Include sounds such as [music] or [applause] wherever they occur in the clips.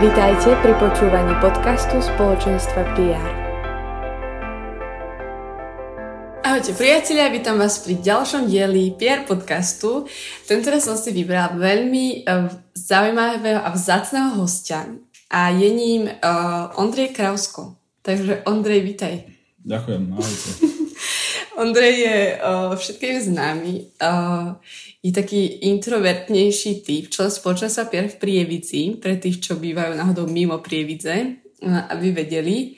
Vítajte pri počúvaní podcastu spoločenstva PR. Ahojte priatelia, vítam vás pri ďalšom dieli PR podcastu. Tentoraz som si vybral veľmi uh, zaujímavého a vzácného hostia a je ním uh, Ondrej Krausko. Takže Ondrej, vítaj. Ďakujem, ahojte. [laughs] Ondrej je uh, všetkým známy. Uh, je taký introvertnejší typ, čo spoločenstva Pier v Prievici, pre tých, čo bývajú náhodou mimo Prievidze, aby vedeli.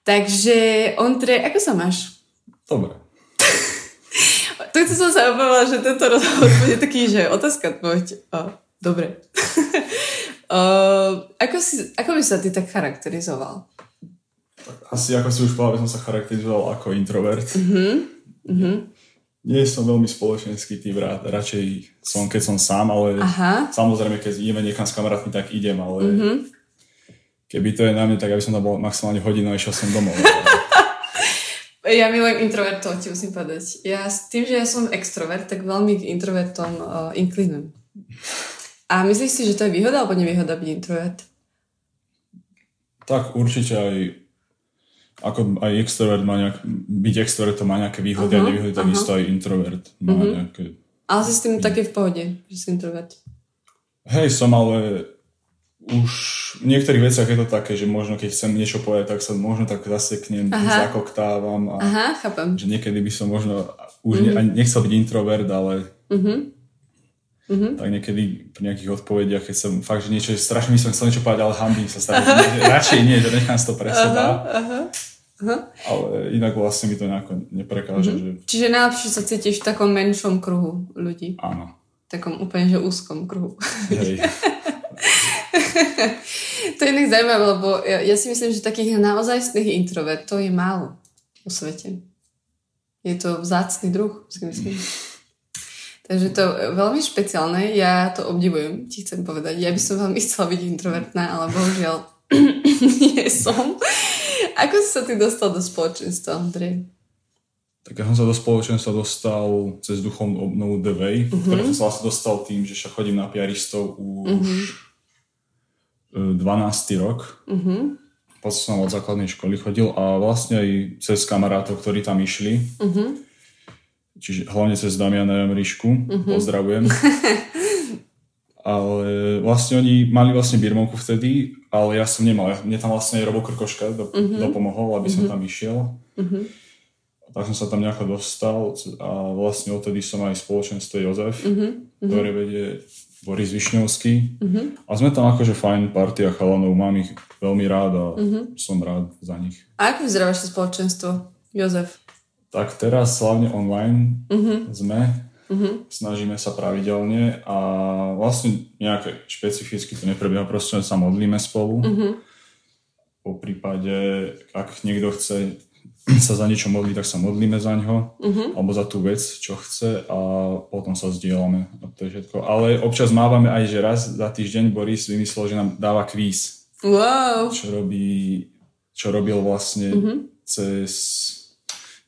Takže, Ondrej, ako sa máš? Dobre. [laughs] to som sa obávala, že tento rozhovor bude taký, že otázka tvoť. O, dobre. [laughs] o, ako, si, ako by sa ty tak charakterizoval? Asi ako si už povedal, som sa charakterizoval ako introvert. Uh-huh. Uh-huh nie som veľmi spoločenský typ, rád, radšej som, keď som sám, ale Aha. samozrejme, keď ideme niekam s kamarátmi, tak idem, ale mm-hmm. keby to je na mne, tak aby som tam bol maximálne hodinu a išiel som domov. [laughs] ja milujem introvertov, ti musím povedať. Ja s tým, že ja som extrovert, tak veľmi k introvertom uh, inklinujem. A myslíš si, že to je výhoda alebo nevýhoda byť introvert? Tak určite aj ako aj extrovert má nejak, byť extrovertom má nejaké výhody uh-huh, a nevýhody, takisto aj introvert má uh-huh. nejaké... Ale si s tým taký v pohode, že si introvert? Hej, som, ale už v niektorých veciach je to také, že možno keď chcem niečo povedať, tak sa možno tak zaseknem, Aha. zakoktávam a Aha, chápem. že niekedy by som možno už uh-huh. ne, nechcel byť introvert, ale uh-huh. Uh-huh. Tak niekedy pri nejakých odpovediach, keď som fakt, že niečo, strašne by som chcel niečo povedať, ale hambím sa strašne. [laughs] Radšej nie, že nechám to pre seba. Uh-huh. Uh-huh. Uh-huh. Ale inak vlastne mi to nejako neprekáže. Uh-huh. Že... Čiže najlepšie sa cítiš v takom menšom kruhu ľudí. Áno. V takom úplne, že úzkom kruhu. Hej. [laughs] to je inak zaujímavé, lebo ja, ja si myslím, že takých naozajstných introvertov je málo vo svete. Je to vzácný druh, si myslím. Takže to je veľmi špeciálne, ja to obdivujem, ti chcem povedať. Ja by som veľmi chcela byť introvertná, ale bohužiaľ [clears throat] nie som. Ako si sa ty dostal do spoločenstva, Andrej? Tak ja som sa do spoločenstva dostal cez duchovnú obnovu The Way, uh-huh. ktoré som sa vlastne dostal tým, že chodím na piaristov už uh-huh. 12. rok. Uh-huh. Potom som od základnej školy chodil a vlastne aj cez kamarátov, ktorí tam išli. Uh-huh. Čiže hlavne cez Damiana Jamrišku. Uh-huh. Pozdravujem. [laughs] ale vlastne oni mali vlastne birmovku vtedy ale ja som nemal. Mne tam vlastne Robo Krkoška do, uh-huh. dopomohol, aby uh-huh. som mhm. tam išiel. Uh-huh. Tak som sa tam nejako dostal a vlastne odtedy som aj spoločenstvo Jozef, uh-huh. ktoré vedie Boris Višňovský. Uh-huh. A sme tam akože fajn partia chalanov, mám ich veľmi rád a uh-huh. som rád za nich. A ako vyzerá vaše spoločenstvo, Jozef? Tak teraz hlavne online uh-huh. sme Uh-huh. Snažíme sa pravidelne a vlastne nejaké špecificky to neprebieha, proste sa modlíme spolu. Uh-huh. Po prípade, ak niekto chce sa za niečo modliť, tak sa modlíme za ňo, uh-huh. alebo za tú vec, čo chce a potom sa zdieľame. To je všetko. Ale občas mávame aj, že raz za týždeň Boris vymyslel, že nám dáva kvíz. Wow. Čo robí, čo robil vlastne uh-huh. cez,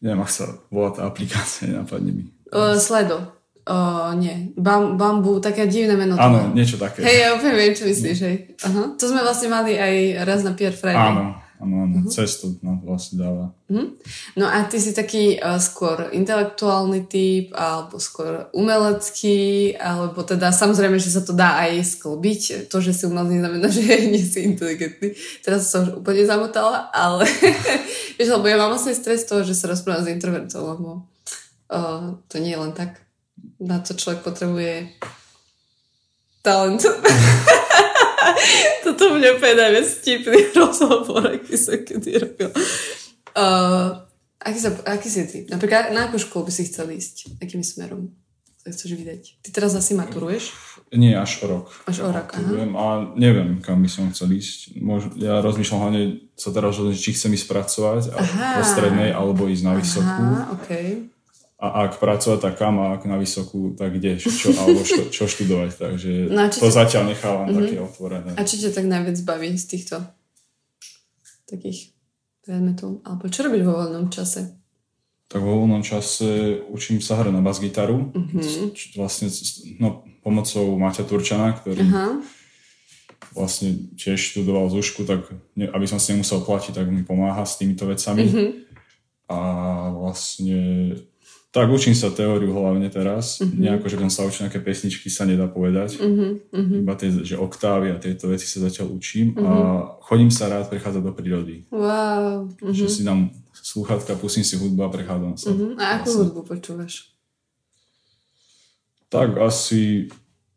neviem, ak sa volá tá aplikácia, nenapadne mi. Uh, sledo. Uh, nie, Bam, bambu, také divné meno. Áno, niečo také. Hej, ja úplne viem, čo myslíš, hej. Aha. To sme vlastne mali aj raz na Pierre Friday. Áno, áno, áno. Uh-huh. Cestu nám to vlastne dáva. Uh-huh. No a ty si taký uh, skôr intelektuálny typ, alebo skôr umelecký, alebo teda samozrejme, že sa to dá aj sklbiť. To, že si umelý, znamená, [laughs] že nie si inteligentný. Teraz som už úplne zamotala, ale [laughs] vieš, lebo ja mám vlastne stres toho, že sa rozprávam s introvertom, lebo uh, to nie je len tak. Na to človek potrebuje talent. [laughs] Toto mne úplne najviac vtipný [laughs] rozhovor, aký som kedy robil. Uh, aký, sa, aký si ty? Napríklad na akú školu by si chcel ísť? Akým smerom sa chceš vydať? Ty teraz asi maturuješ? Nie, až o rok. Až o rok, aha. A neviem, kam by som chcel ísť. Mož, ja rozmýšľam hlavne, sa teraz či chcem ísť pracovať po strednej, alebo ísť na vysokú. Aha, okay a ak pracovať, tak kam a ak na vysokú, tak kde, čo, alebo čo, čo študovať. Takže no to ťa... zatiaľ nechávam mm-hmm. také otvorené. A čo ťa tak najviac baví z týchto takých predmetov? Alebo čo robíš vo voľnom čase? Tak vo voľnom čase učím sa hrať na bas-gitaru. Mm-hmm. Vlastne no, pomocou Maťa Turčana, ktorý Aha. vlastne tiež študoval zúšku, tak ne, aby som si nemusel platiť, tak mi pomáha s týmito vecami. Mm-hmm. A vlastne tak učím sa teóriu hlavne teraz. Uh-huh. Nejako, že som sa učil nejaké pesničky, sa nedá povedať. Uh-huh. Iba tie, že oktávy a tieto veci sa zatiaľ učím. Uh-huh. A chodím sa rád prechádzať do prírody. Wow. Uh-huh. Že si dám slúchatka, pustím si hudbu a prechádzam sa. Uh-huh. A akú hudbu počúvaš? Tak asi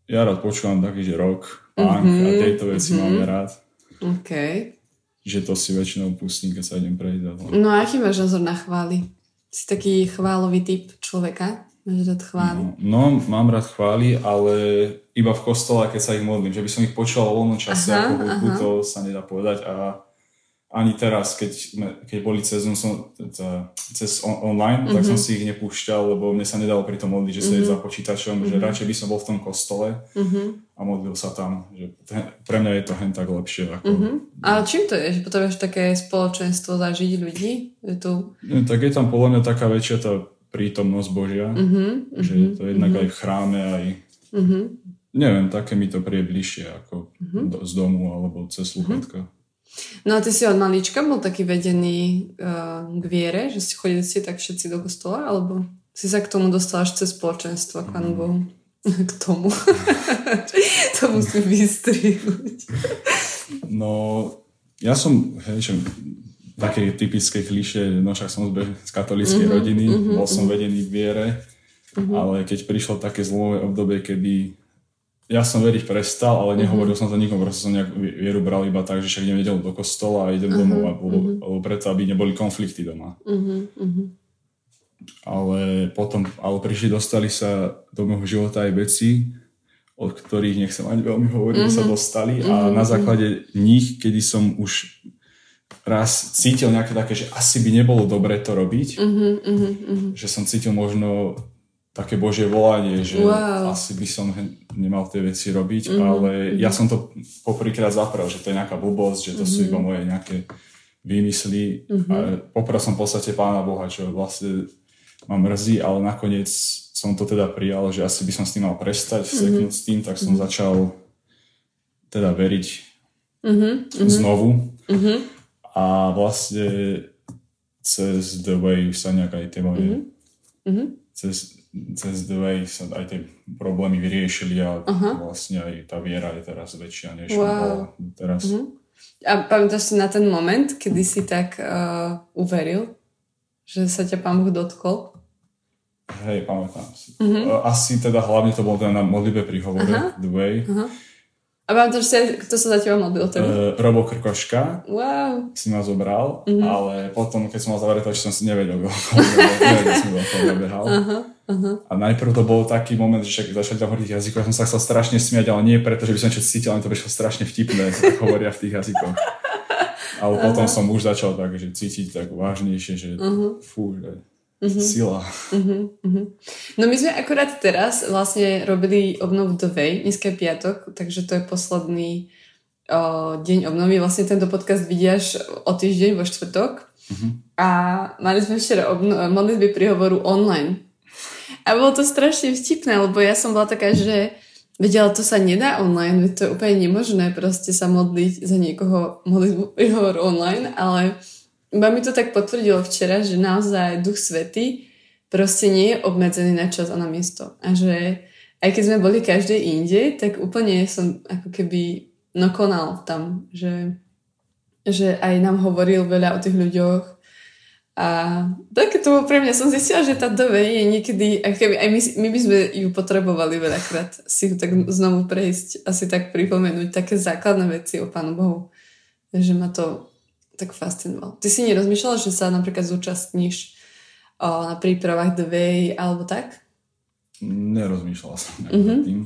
ja rád počúvam taký, že rock, punk uh-huh. a tieto veci uh-huh. mám rád. OK. Že to si väčšinou pustím, keď sa idem prejsť. No a aký máš názor na chvály? Si taký chválový typ človeka? Máš rád chvály? No, no, mám rád chvály, ale iba v kostole, keď sa ich modlím. Že by som ich počúval vo voľnom čase, aha, ako hudbu, to sa nedá povedať. A ani teraz, keď, keď boli cez, som, teda, cez on, online, mm-hmm. tak som mhm. si ich nepúšťal, lebo mne sa nedalo pri tom modliť, že mm-hmm. sa za počítačom, mm-hmm. že mhm. radšej by som bol v tom kostole mm-hmm. a modlil sa tam. Že pre mňa je to hen tak lepšie. Ako... Mm-hmm. A čím to je? Že potrebuješ také spoločenstvo zažiť ľudí? Je tu... No, tak je tam podľa mňa taká väčšia tá prítomnosť Božia, mm-hmm. že je to jednak mm-hmm. aj v chráme, aj mm-hmm. neviem, také mi to príde bližšie ako mm-hmm. do, z domu alebo cez sluchatka. Mm-hmm. No a ty si od malička bol taký vedený uh, k viere, že si chodili ste tak všetci do kostola, alebo si sa k tomu dostal až cez spoločenstvo, k Pánu Bohu? [laughs] K tomu. [laughs] to musím vystrihnúť. [laughs] no, ja som, hej, že také typické kliše, no však som z katolíckej uh-huh, rodiny, uh-huh, bol som uh-huh. vedený v viere, uh-huh. ale keď prišlo také zlomové obdobie, kedy ja som veriť prestal, ale nehovoril uh-huh. som to nikomu, proste som nejak vieru bral iba tak, že však idem nedelu do kostola a idem uh-huh. domov, lebo, uh-huh. lebo preto, aby neboli konflikty doma. Uh-huh. Uh-huh. Ale potom, ale prišli, dostali sa do môjho života aj veci, od ktorých nechcem ani veľmi hovoriť, uh-huh. sa dostali uh-huh. a na základe nich, kedy som už raz cítil nejaké také, že asi by nebolo dobre to robiť, uh-huh, uh-huh. že som cítil možno také božie volanie, že wow. asi by som nemal tie veci robiť, mm-hmm. ale ja som to poprvýkrát zaprel, že to je nejaká blbosť, že to mm-hmm. sú iba moje nejaké výmysly. Mm-hmm. A poprel som v podstate Pána Boha, čo vlastne ma mrzí, ale nakoniec som to teda prijal, že asi by som s tým mal prestať, mm-hmm. s tým, tak som mm-hmm. začal teda veriť mm-hmm. znovu. Mm-hmm. A vlastne cez The Way sa nejak aj tie moje mm-hmm. cez cez The Way sa aj tie problémy vyriešili a uh-huh. vlastne aj tá viera je teraz väčšia, než wow. teraz. Uh-huh. A pamätáš si na ten moment, kedy si tak uh, uveril, že sa ťa Pán Boh dotkol? Hej, pamätám si. Uh-huh. Asi teda hlavne to bolo teda na modlibe pri hovore. The Way. Uh-huh. A pamätáš si, kto sa za teba modlil? Uh, Robo Krkoška. Wow. Si ma zobral, uh-huh. ale potom, keď som mal zavretať, že som si nevedel, [laughs] nevedel som, ako behal. Uh-huh. Uh-huh. A najprv to bol taký moment, že však začali tam hovoriť jazykoch, ja som sa chcel strašne smiať, ale nie preto, že by som čo cítil, ale to prišlo strašne vtipné, tak hovoria v tých jazykoch. Ale uh-huh. potom som už začal tak, že cítiť tak vážnejšie, že uh-huh. fú, že uh-huh. sila. Uh-huh. Uh-huh. No my sme akorát teraz vlastne robili obnovu do Vej, dneska je piatok, takže to je posledný o, deň obnovy. Vlastne tento podcast vidíš o týždeň vo štvrtok. Uh-huh. A mali sme včera obno- modlitby prihovoru online. A bolo to strašne vtipné, lebo ja som bola taká, že Veď ale to sa nedá online, to je úplne nemožné proste sa modliť za niekoho modlitbu prihovor online, ale iba mi to tak potvrdilo včera, že naozaj Duch Svety proste nie je obmedzený na čas a na miesto. A že aj keď sme boli každej inde, tak úplne som ako keby no konal tam, že, že aj nám hovoril veľa o tých ľuďoch a tak to bolo pre mňa. Som zistila, že tá dove je niekedy, keby, aj my, my by sme ju potrebovali veľakrát si ju tak znovu prejsť, asi tak pripomenúť také základné veci o Pánu Bohu. Že ma to tak fascinovalo. Ty si nerozmýšľala, že sa napríklad zúčastníš o, na prípravách The Way alebo tak? Nerozmýšľala som mm-hmm. tým.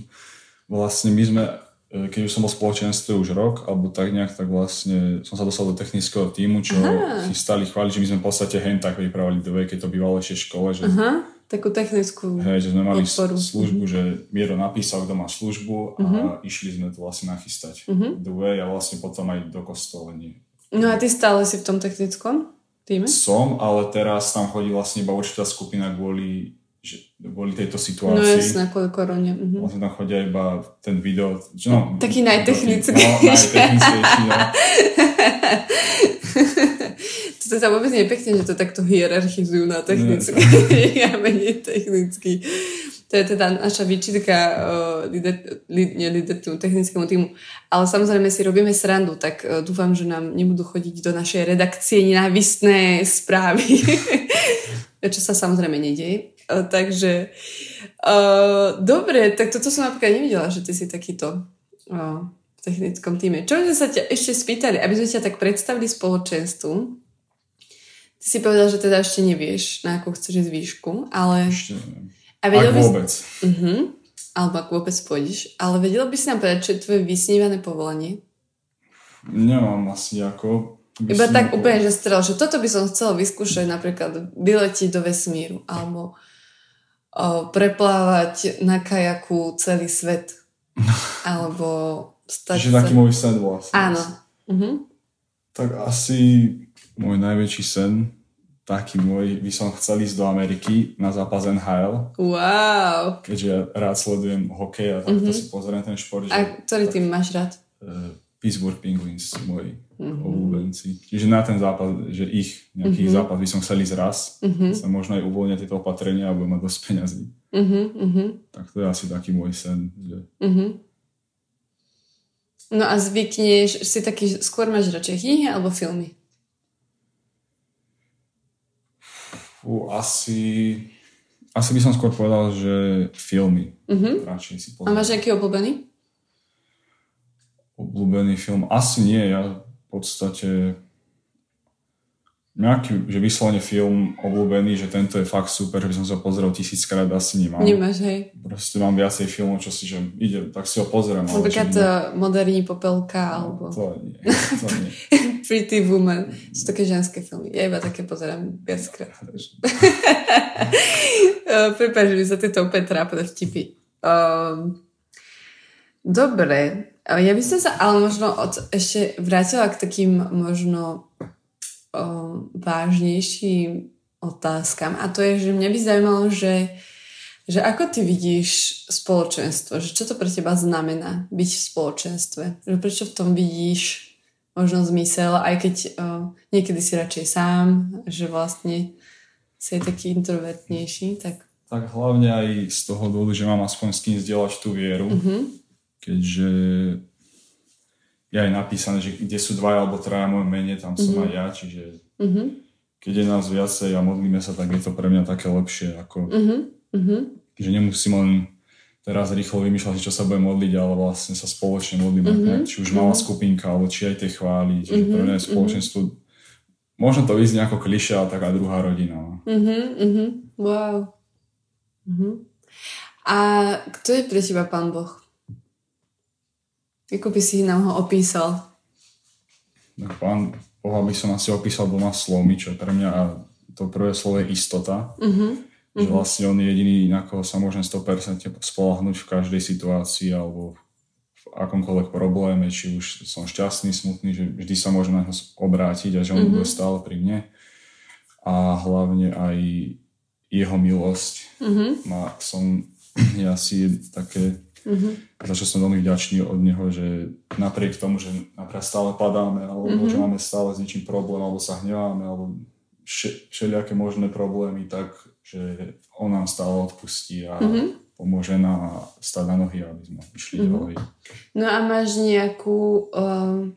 Vlastne my sme E, keď už som bol spoločenstve už rok, alebo tak nejak, tak vlastne som sa dostal do technického týmu, čo Aha. chystali chváliť, že my sme v podstate hen tak vypravali dve, keď to bývalo ešte škole. Že, Aha, takú technickú hej, že sme mali podporu. službu, uh-huh. že Miro napísal, kto má službu a uh-huh. išli sme to vlastne nachystať uh-huh. dve a vlastne potom aj do kostolení. No a ty stále si v tom technickom týme? Som, ale teraz tam chodí vlastne iba určitá skupina kvôli že boli tejto situácii. No jasné, kvôli korone. Uh-huh. Vlastne tam chodia iba ten video. Že no, Taký najtechnický. No, najtechnickejší, no. [laughs] to sa vôbec nie je pekne, že to takto hierarchizujú na technický. [laughs] ja menej technický. To je teda naša výčitka uh, lider, li, technickému týmu. Ale samozrejme si robíme srandu, tak uh, dúfam, že nám nebudú chodiť do našej redakcie nenávistné správy. [laughs] Čo sa samozrejme nedieje. Uh, takže uh, dobre, tak toto som napríklad nevidela, že ty si takýto uh, v technickom týme. Čo by sme sa ťa ešte spýtali, aby sme ťa tak predstavili spoločenstvu? Ty si povedal, že teda ešte nevieš, na akú chceš ísť výšku, ale... Ešte neviem. A vedel ak by... vôbec. Uh-huh. Alebo ak vôbec pôjdeš. Ale vedel by si nám povedať, čo je tvoje vysnívané povolanie? Nemám asi ako iba tak úplne, že strel, že toto by som chcela vyskúšať, napríklad vyletiť do vesmíru, alebo o, preplávať na kajaku celý svet. [laughs] alebo stať Že sa... taký môj sen vlastne. Áno. Uh-huh. Tak asi môj najväčší sen, taký môj, by som chcel ísť do Ameriky na zápas NHL. Wow. Keďže ja rád sledujem hokej a takto uh-huh. si pozriem ten šport. A ktorý tým máš rád? Uh, Pittsburgh Penguins, môj mm-hmm. obľúbenci. Čiže na ten zápas, že ich nejaký mm-hmm. zápas by som chcel ísť raz, mm-hmm. sa možno aj uvoľnia tieto opatrenia a budem mať dosť peňazí. Mm-hmm. Tak to je asi taký môj sen. Že... Mm-hmm. No a zvykneš, si taký, skôr máš radšej knihy alebo filmy? Fú, asi, asi by som skôr povedal, že filmy. Mm-hmm. Radšej si pozrieť. A máš nejaký obľúbený? obľúbený film? Asi nie, ja v podstate nejaký, že vyslovene film obľúbený, že tento je fakt super, že by som sa pozrel tisíckrát, asi nemám. Nemáš, hej. Proste mám viacej filmov, čo si, že ide, tak si ho pozriem. Napríklad to moderní popelka, no, alebo... To nie, to nie. [laughs] Pretty Woman. Sú také ženské filmy. Ja iba také pozerám viackrát. [laughs] Prepáč, že by sa tieto úplne trápne vtipy. Um, dobre, ja by som sa ale možno od, ešte vrátila k takým možno o, vážnejším otázkam. A to je, že mňa by zaujímalo, že, že ako ty vidíš spoločenstvo, že čo to pre teba znamená byť v spoločenstve, že prečo v tom vidíš možno zmysel, aj keď o, niekedy si radšej sám, že vlastne si je taký introvertnejší, tak... Tak hlavne aj z toho dôvodu, že mám aspoň s kým zdieľať tú vieru. Mm-hmm keďže je aj napísané, že kde sú dvaja alebo traja moje mene, tam som mm-hmm. aj ja, čiže mm-hmm. keď je nás viacej a modlíme sa, tak je to pre mňa také lepšie, ako mm-hmm. že nemusím len teraz rýchlo vymýšľať, čo sa bude modliť, ale vlastne sa spoločne modlíme, mm-hmm. či už malá mm-hmm. skupinka, alebo či aj tie chvály, čiže mm-hmm. pre mňa je mhm. spoločenstvo, mm-hmm. možno to vyznie ako klišia, ale taká druhá rodina. Mm-hmm. Wow. Mm-hmm. A kto je pre teba Pán Boh? Ako by si nám ho opísal? Tak pán Boha by som asi opísal dvoma slovmi, čo pre mňa to prvé slovo je istota. Uh-huh. Že uh-huh. vlastne on je jediný, na koho sa môžem 100% spolahnúť v každej situácii alebo v akomkoľvek probléme, či už som šťastný, smutný, že vždy sa môžem na neho obrátiť a že on uh-huh. bude stále pri mne. A hlavne aj jeho milosť. Uh-huh. Má, som [clears throat] ja si také Mm-hmm. Čo som veľmi vďačný od neho, že napriek tomu, že napríklad stále padáme, alebo mm-hmm. že máme stále s niečím problém, alebo sa hneváme, alebo všelijaké možné problémy, tak že on nám stále odpustí a mm-hmm. pomôže nám stať na nohy, aby sme išli mm-hmm. ďalej. No a máš nejakú... Um,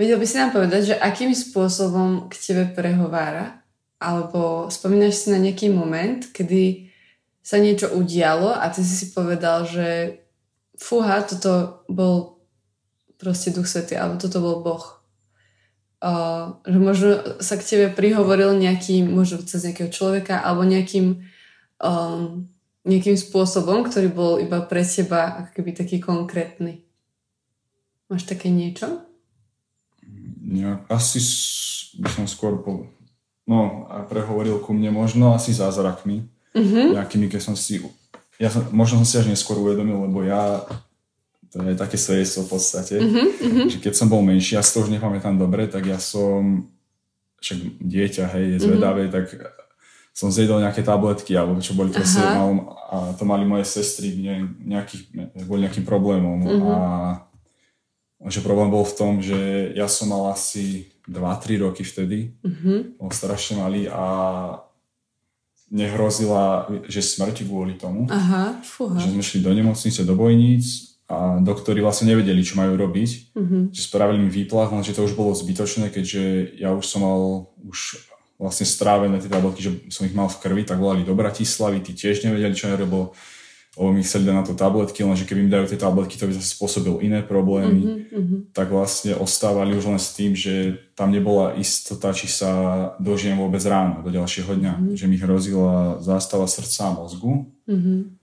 vedel by si nám povedať, že akým spôsobom k tebe prehovára? Alebo spomínaš si na nejaký moment, kedy sa niečo udialo a ty si si povedal, že fúha, toto bol proste Duch Svety, alebo toto bol Boh uh, že možno sa k tebe prihovoril nejakým, možno cez nejakého človeka alebo nejakým, um, nejakým spôsobom, ktorý bol iba pre teba ako taký konkrétny. Máš také niečo? Ja, asi by som skôr po, no, a prehovoril ku mne možno asi zázrakmi, uh-huh. nejakými, keď som si ja som, možno som si až neskôr uvedomil, lebo ja to je také svedectvo v podstate, mm-hmm. že keď som bol menší, ja si to už nepamätám dobre, tak ja som, však dieťa, hej, je zvedavé, mm-hmm. tak som zjedol nejaké tabletky, alebo čo boli proste, mal, a to mali moje sestry ne, nejakých, ne, boli nejakým problémom mm-hmm. a že problém bol v tom, že ja som mal asi 2-3 roky vtedy, mm-hmm. bol strašne malý a nehrozila, že smrť kvôli tomu. Aha, fúha. Že sme šli do nemocnice, do bojníc a doktori vlastne nevedeli, čo majú robiť. Mm-hmm. Že spravili mi výplach, lenže to už bolo zbytočné, keďže ja už som mal už vlastne strávené tie tabletky, že som ich mal v krvi, tak volali do Bratislavy, tí tiež nevedeli, čo robil, lebo mi chceli dať na to tabletky, lenže keby mi dajú tie tabletky, to by zase spôsobil iné problémy, mm-hmm. tak vlastne ostávali už len s tým, že tam nebola istota, či sa dožijem vôbec ráno do ďalšieho dňa, mm-hmm. že mi hrozila zástava srdca a mozgu. Mm-hmm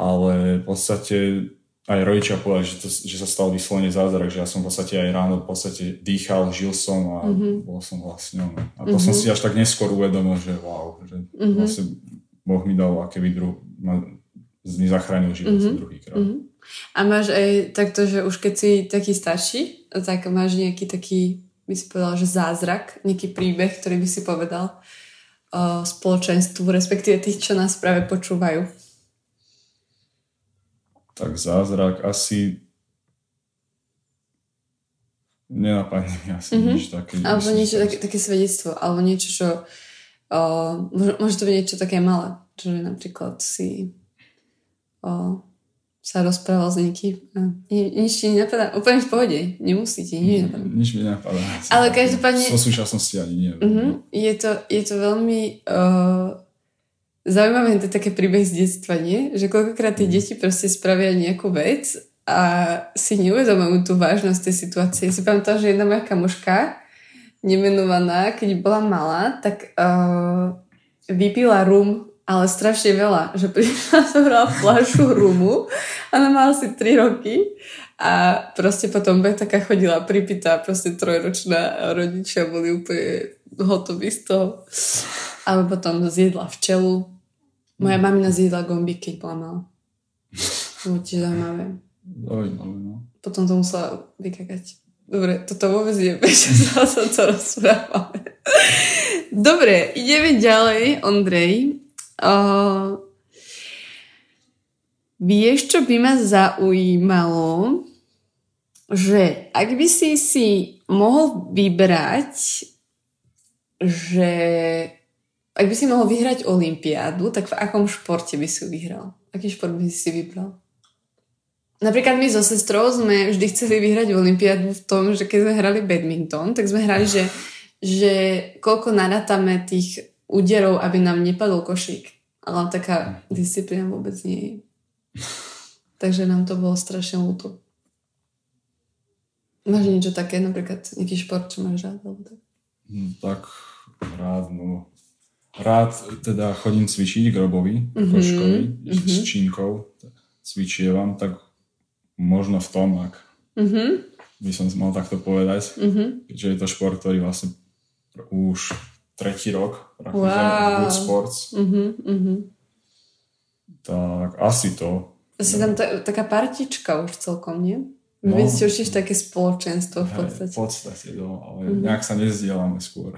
ale v podstate aj rodičia povedali, že, to, že sa stal vyslovene zázrak, že ja som v podstate aj ráno v podstate dýchal, žil som a mm-hmm. bol som vlastne. A to mm-hmm. som si až tak neskôr uvedomil, že wow, že mm-hmm. vlastne Boh mi dal by druh, ma, mi zachránil život mm-hmm. druhýkrát. Mm-hmm. A máš aj takto, že už keď si taký starší, tak máš nejaký taký, by si povedal, že zázrak, nejaký príbeh, ktorý by si povedal o spoločenstvu, respektíve tých, čo nás práve počúvajú tak zázrak asi nenapadne mi asi mm-hmm. nič také. Alebo niečo také, také svedectvo, alebo niečo, čo uh, môže, to byť niečo také malé, že napríklad si uh, sa rozprával s niekým. Nič ti nenapadá, úplne v pohode, nemusí ti nič nenapadá. Nič mi nenapadá. Ale každopádne... So súčasnosti ani nie. Uh-huh, je, to, je to veľmi uh, Zaujímavé je to také príbeh z detstva, nie? Že koľkokrát tie mm. deti proste spravia nejakú vec a si neuvedomujú tú vážnosť tej situácie. Si pamätám, že jedna moja kamoška, nemenovaná, keď bola malá, tak uh, vypila rum, ale strašne veľa. Že prišla, [laughs] zobrala fľašu rumu, ona mala asi 3 roky a proste potom bude taká chodila pripitá, proste trojročná rodičia boli úplne hotoví z toho. Ale potom zjedla včelu. Moja mm. mamina zjedla gombík, keď bola malá. Bolo tiež zaujímavé. Zaujímavé, no. Potom to musela vykakať. Dobre, toto vôbec nie [laughs] sa to rozprávame. Dobre, ideme ďalej, Ondrej. Uh, vieš, čo by ma zaujímalo? Že ak by si si mohol vybrať, že ak by si mohol vyhrať Olympiádu, tak v akom športe by si ju vyhral? Aký šport by si si vybral? Napríklad my so sestrou sme vždy chceli vyhrať Olympiádu v tom, že keď sme hrali badminton, tak sme hrali, že, že koľko narátame tých úderov, aby nám nepadol košík. Ale taká disciplína vôbec nie je. Takže nám to bolo strašne ľúto. Máš niečo také, napríklad nejaký šport, čo máš rád? Alebo tak? Hm, tak rád, no rád teda chodím cvičiť k Robovi, mm-hmm. Koškovi, mm-hmm. s Čínkou, cvičievam, tak možno v tom, ak mm-hmm. by som mal takto povedať, mm-hmm. keďže je to šport, ktorý vlastne už tretí rok wow. Good Sports. Mm-hmm. Mm-hmm. Tak asi to. Asi tam ta, taká partička už celkom, nie? No, Vy ste určite také spoločenstvo v podstate. V podstate, no, ale mm-hmm. nejak sa nezdielame skôr.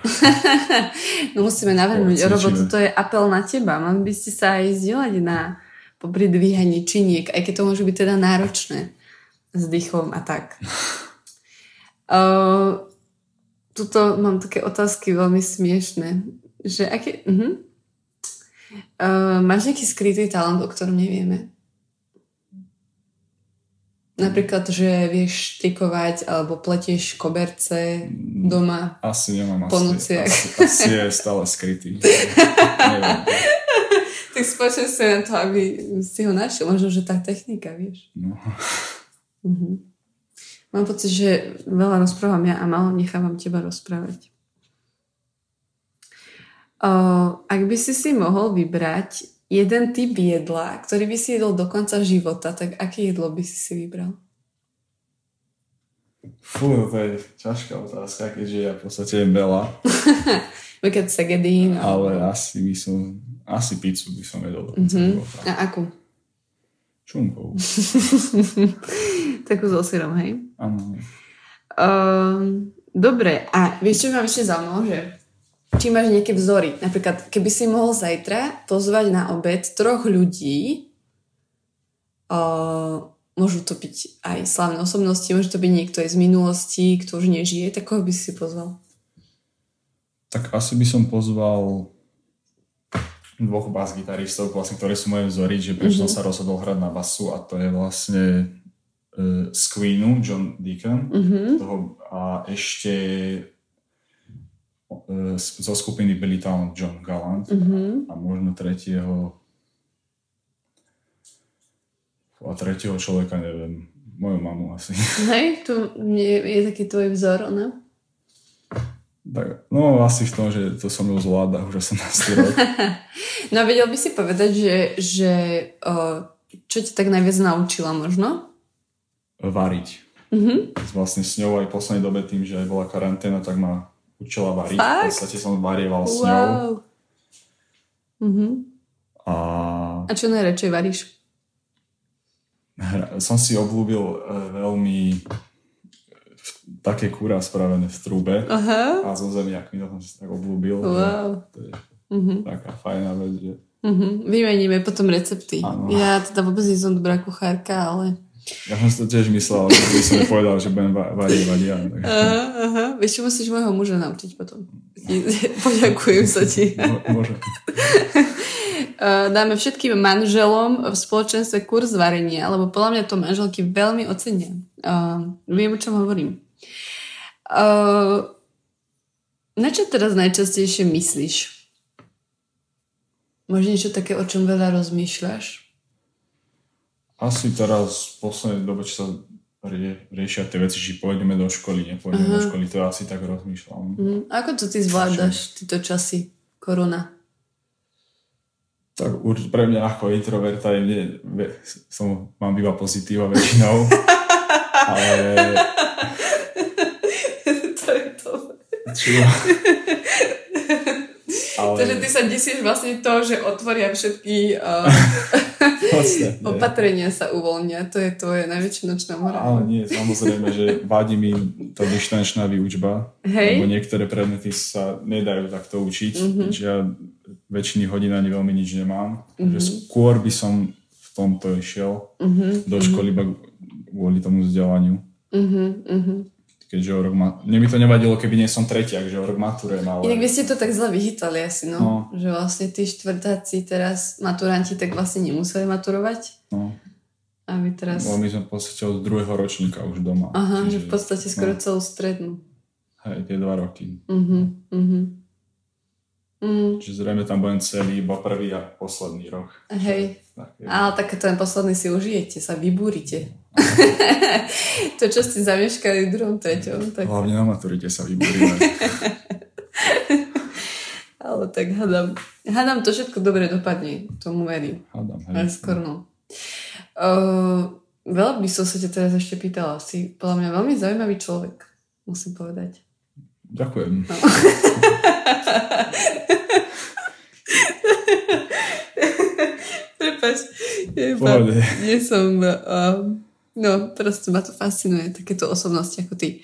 [laughs] no musíme navrhnúť, Robo, toto je apel na teba. Mali by ste sa aj zdieľať na popri dvíhaní činiek, aj keď to môže byť teda náročné s dýchom a tak. uh, [laughs] tuto mám také otázky veľmi smiešné. Že aké... Uh-huh. Uh, máš nejaký skrytý talent, o ktorom nevieme? Napríklad, že vieš štikovať alebo pletieš koberce doma Asi nemám. po nociach. Asi, asi je stále skrytý. [laughs] Neviem. Spočne si na to, aby si ho našiel. Možno, že tá technika, vieš. No. Uh-huh. Mám pocit, že veľa rozprávam ja a málo nechávam teba rozprávať. Uh, ak by si si mohol vybrať jeden typ jedla, ktorý by si jedol do konca života, tak aké jedlo by si si vybral? Fú, to je ťažká otázka, keďže ja v podstate jem veľa. [laughs] Napríklad segedín. Ale asi by som, asi pizzu by som Mhm. života. A akú? Čunkovú. [laughs] Takú so syrom, hej? Áno. Um, dobre, a vieš, čo ma ešte zaujímalo, že či máš nejaké vzory. Napríklad, keby si mohol zajtra pozvať na obed troch ľudí, uh, môžu to byť aj slavné osobnosti, môže to byť niekto aj z minulosti, kto už nežije, tak koho by si si pozval? Tak asi by som pozval dvoch bas gitaristov, vlastne, ktoré sú moje vzory, že prečo som sa rozhodol hrať na basu a to je vlastne uh, z Queenu, John Deacon, Mhm. toho, a ešte uh, zo skupiny Billy Town John Gallant Mhm. a možno tretieho a tretieho človeka neviem, moju mamu asi. Hej, tu je, je taký tvoj vzor, ona? Tak, no asi v tom, že to som ju zvláda už 18 rok. [laughs] No a vedel by si povedať, že, že čo ťa tak najviac naučila možno? variť. Mhm. Vlastne s ňou aj v poslednej dobe tým, že bola karanténa, tak ma učila variť. V Fakt? podstate som varieval s ňou. Mhm. A A čo najradšej varíš? som si obľúbil e, veľmi v- také kúra spravené v trúbe Aha. a so zemiakmi, to som si tak obľúbil. Wow. To je Mhm. taká fajná vec, že Mhm. Vymeníme potom recepty. Áno. Ja teda vôbec nie som dobrá kuchárka, ale... ja som si to tiež myslel, že by som nepovedal, že budem va- varievať ja. Tak, Aha, aha. Vieš, čo musíš môjho muža naučiť potom. [laughs] Ti- Poďakujem sa ti. Uh, dáme všetkým manželom v spoločenstve kurz varenia, lebo podľa mňa to manželky veľmi ocenia. Uh, viem, o čom hovorím. Uh, na čo teraz najčastejšie myslíš? Možno niečo také, o čom veľa rozmýšľaš? Asi teraz v poslednej dobe, čo sa rie, riešia tie veci, či pôjdeme do školy, nepôjdeme Aha. do školy, to asi tak rozmýšľam. Mm, ako to ty zvládaš, tieto časy korona? Tak urč, pre mňa ako introverta je mne, som, mám iba pozitíva väčšinou, [laughs] ale to je to. Čo, [laughs] ale Takže ty sa desíš vlastne to, že otvoria všetky [laughs] uh, [laughs] opatrenia sa uvoľnia. To je tvoje najväčšia nočná mora. Ale nie, samozrejme, že vadí mi tá dištančná výučba, Hej. lebo niektoré predmety sa nedajú takto učiť, Mhm. mm-hmm. že ja väčšiny hodín ani veľmi nič nemám. Mm-hmm. Mhm. Že skôr by som v tomto išiel Uh-huh, do školy iba kvôli tomu vzdelaniu. uh-huh. Keďže o rok ma... Mne by to nevadilo, keby nie som tretiak, že o rok maturujem, ale... Inak vy ste to tak zle vychytali asi, no. No. Že vlastne tí štvrtáci teraz, maturanti, tak vlastne nemuseli maturovať. No, A vy teraz... lebo my sme v podstate od druhého ročníka už doma. Aha, že Čiže- v podstate skoro No, celú strednú. hej, tie dva roky. Uh-huh, uh-huh. Mm, Čiže zrejme tam budem celý iba prvý a posledný rok. hej, Tak, je. ale tak ten posledný si užijete, sa vybúrite. [laughs] to, čo ste zameškali v druhom, treťom, tak... Hlavne na maturite sa vybúrime. [laughs] Ale tak hádam, hádam to všetko dobre dopadne, tomu verím. Hádam, Ale hej. skôr no. Uh, veľa by som sa ťa teraz ešte pýtala. Si podľa mňa veľmi zaujímavý človek, musím povedať. Ďakujem. No. [laughs] Prepač, nie som... Um, no, proste ma to fascinuje, takéto osobnosti ako ty.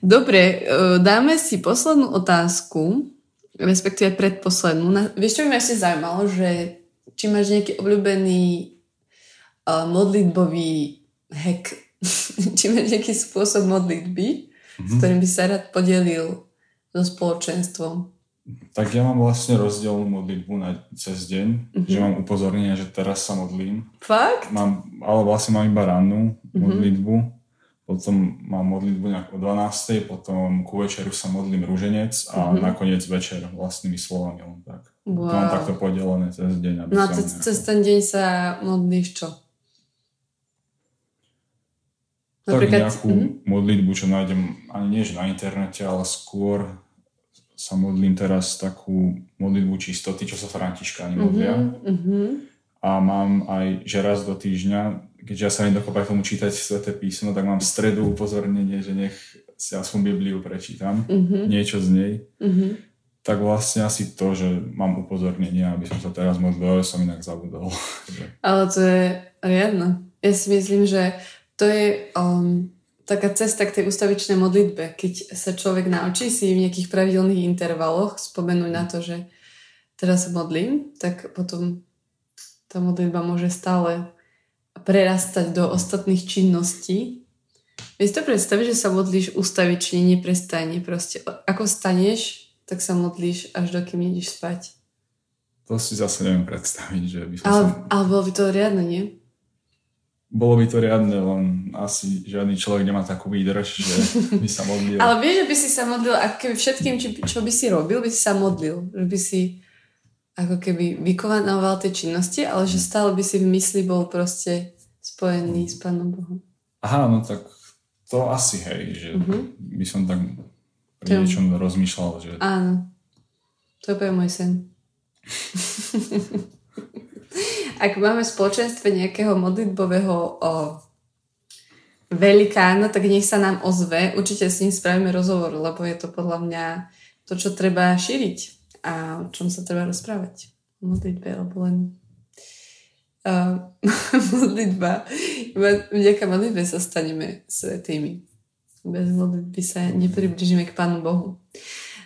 Dobre, uh, dáme si poslednú otázku, respektíve predposlednú. Na, vieš, čo by ma ešte zaujímalo, že či máš nejaký obľúbený uh, modlitbový hack. [laughs] Či máš nejaký spôsob modlitby, mm-hmm. s ktorým by sa rád podelil so spoločenstvom? Tak ja mám vlastne rozdielnú modlitbu na, cez deň, mm-hmm. že mám upozornenie, že teraz sa modlím. Fakt? Mám, ale vlastne mám iba rannú mm-hmm. modlitbu, potom mám modlitbu nejak o 12. potom ku večeru sa modlím rúženec a mm-hmm. nakoniec večer vlastnými slovami len tak. Wow. To mám takto podelené cez deň. Aby no a cez, nejako... cez ten deň sa modlíš čo? Tak Napríklad... nejakú mm-hmm. modlitbu, čo nájdem ani nie na internete, ale skôr sa modlím teraz takú modlitbu čistoty, čo sa Františkáni modlia. Mm-hmm. A mám aj, že raz do týždňa, keďže ja sa nedokopám tomu čítať sveté písmo, tak mám v stredu upozornenie, že nech si aspoň Bibliu prečítam, mm-hmm. niečo z nej. Mm-hmm. Tak vlastne asi to, že mám upozornenie, aby som sa teraz modlil, ale som inak zabudol. Ale to je riadne. Ja si myslím, že to je um, taká cesta k tej ustavičnej modlitbe, keď sa človek naučí si v nejakých pravidelných intervaloch spomenúť na to, že teraz sa modlím, tak potom tá modlitba môže stále prerastať do ostatných činností. Vieš to predstaviť, že sa modlíš ustavične, neprestajne proste. Ako staneš, tak sa modlíš, až dokým ideš spať. To si zase neviem predstaviť, že by som ale, ale bolo by to riadne, nie? Bolo by to riadne, len asi žiadny človek nemá takú výdrž, že by sa modlil. [laughs] Ale vieš, že by si sa modlil, ako keby všetkým, či, čo by si robil, by si sa modlil. Že by si ako keby vykonával tie činnosti, ale že stále by si v mysli bol proste spojený s Pánom Bohom. Aha, no tak to asi hej, že uh-huh. by som tak pri niečom rozmýšľal, že... Áno, to je môj sen. [laughs] ak máme v spoločenstve nejakého modlitbového o, velikána, tak nech sa nám ozve. Určite s ním spravíme rozhovor, lebo je to podľa mňa to, čo treba šíriť a o čom sa treba rozprávať. O modlitbe, alebo len uh, [laughs] modlitba. Vďaka modlitbe sa staneme svetými. Bez modlitby sa nepribližíme k Pánu Bohu.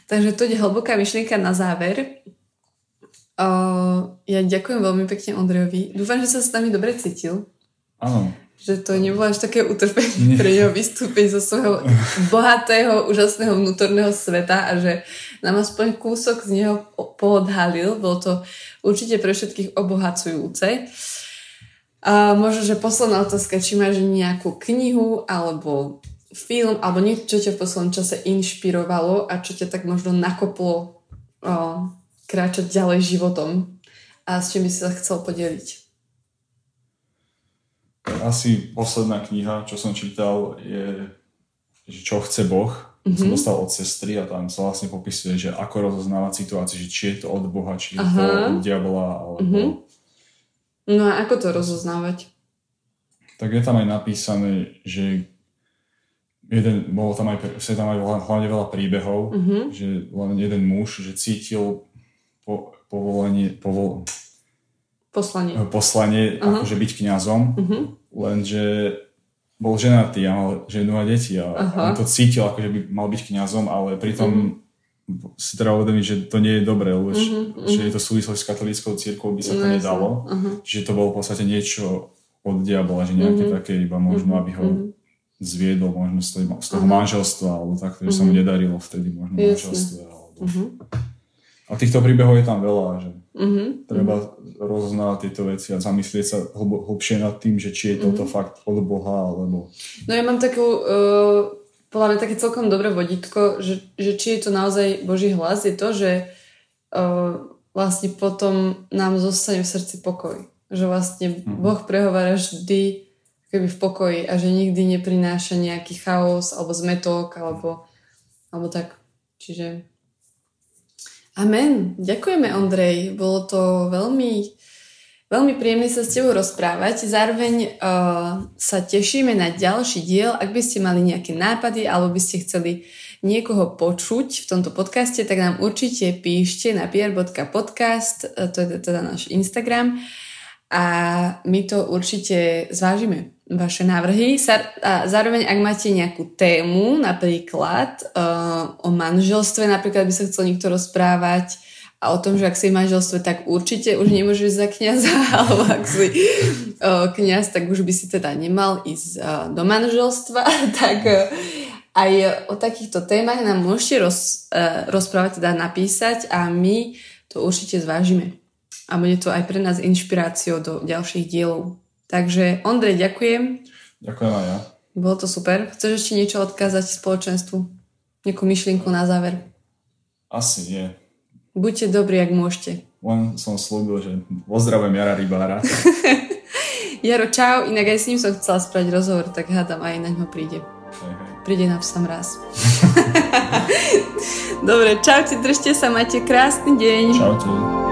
Takže to je hlboká myšlienka na záver. Uh, ja ďakujem veľmi pekne Ondrejovi. Dúfam, že sa s nami dobre cítil. Áno. Že to nebolo až také utrpenie pre neho vystúpiť zo svojho [laughs] bohatého, úžasného vnútorného sveta a že nám aspoň kúsok z neho poodhalil. Bolo to určite pre všetkých obohacujúce. A možno, že posledná otázka, či máš nejakú knihu alebo film alebo niečo, čo ťa v poslednom čase inšpirovalo a čo ťa tak možno nakoplo kráčať ďalej životom a s čím by si sa chcel podeliť? Asi posledná kniha, čo som čítal, je že čo chce Boh. Mm-hmm. Som dostal od sestry a tam sa vlastne popisuje, že ako rozoznávať situáciu, že či je to od Boha, či je Aha. to od diabla, alebo... Mm-hmm. No a ako to rozoznávať? Tak je tam aj napísané, že jeden, bolo tam aj, tam aj hlavne veľa príbehov, mm-hmm. že len jeden muž, že cítil po, povolenie, povol, poslanie, poslanie uh-huh. akože byť kňazom, uh-huh. lenže bol ženatý a mal ženu a deti a uh-huh. on to cítil, akože by mal byť kňazom, ale pritom uh-huh. si treba uvedomiť, že to nie je dobré, lebo uh-huh. že je to súvislosť s katolíckou církou, by sa to no, nedalo, uh-huh. že to bolo v podstate niečo od diabla, že nejaké uh-huh. také iba možno, aby ho uh-huh. zviedol možno z toho, z toho manželstva, alebo takto, že uh-huh. sa mu nedarilo vtedy možno manželstvo. Alebo... Uh-huh. A týchto príbehov je tam veľa, že mm-hmm. treba rozoznávať tieto veci a zamyslieť sa hlb- hlbšie nad tým, že či je toto mm-hmm. fakt od Boha, alebo... No ja mám takú, uh, podľa mňa také celkom dobré vodítko, že, že či je to naozaj Boží hlas, je to, že uh, vlastne potom nám zostane v srdci pokoj. Že vlastne mm-hmm. Boh prehovára vždy keby v pokoji a že nikdy neprináša nejaký chaos alebo zmetok alebo, alebo tak. Čiže Amen. Ďakujeme, Ondrej. Bolo to veľmi, veľmi príjemné sa s tebou rozprávať. Zároveň uh, sa tešíme na ďalší diel. Ak by ste mali nejaké nápady alebo by ste chceli niekoho počuť v tomto podcaste, tak nám určite píšte na pier.podcast, uh, to je teda náš Instagram a my to určite zvážime vaše návrhy. A zároveň, ak máte nejakú tému, napríklad uh, o manželstve, napríklad by sa chcel niekto rozprávať, a o tom, že ak si v manželstve, tak určite už nemôžeš za kniaza, [laughs] alebo ak si kniaz, tak už by si teda nemal ísť do manželstva, [laughs] tak aj o takýchto témach nám môžete roz, rozprávať, teda napísať a my to určite zvážime. A bude to aj pre nás inšpiráciou do ďalších dielov. Takže Ondrej, ďakujem. Ďakujem aj ja. Bolo to super. Chceš ešte niečo odkázať spoločenstvu? Nejakú myšlienku na záver? Asi nie. Buďte dobrí, ak môžete. Len som slúbil, že pozdravujem Jara Rybára. [laughs] Jaro, čau. Inak aj s ním som chcela spraviť rozhovor, tak hádam aj na ňo príde. Hej, hej. Príde na psa raz. [laughs] [laughs] Dobre, čaute, držte sa, majte krásny deň. Čaute.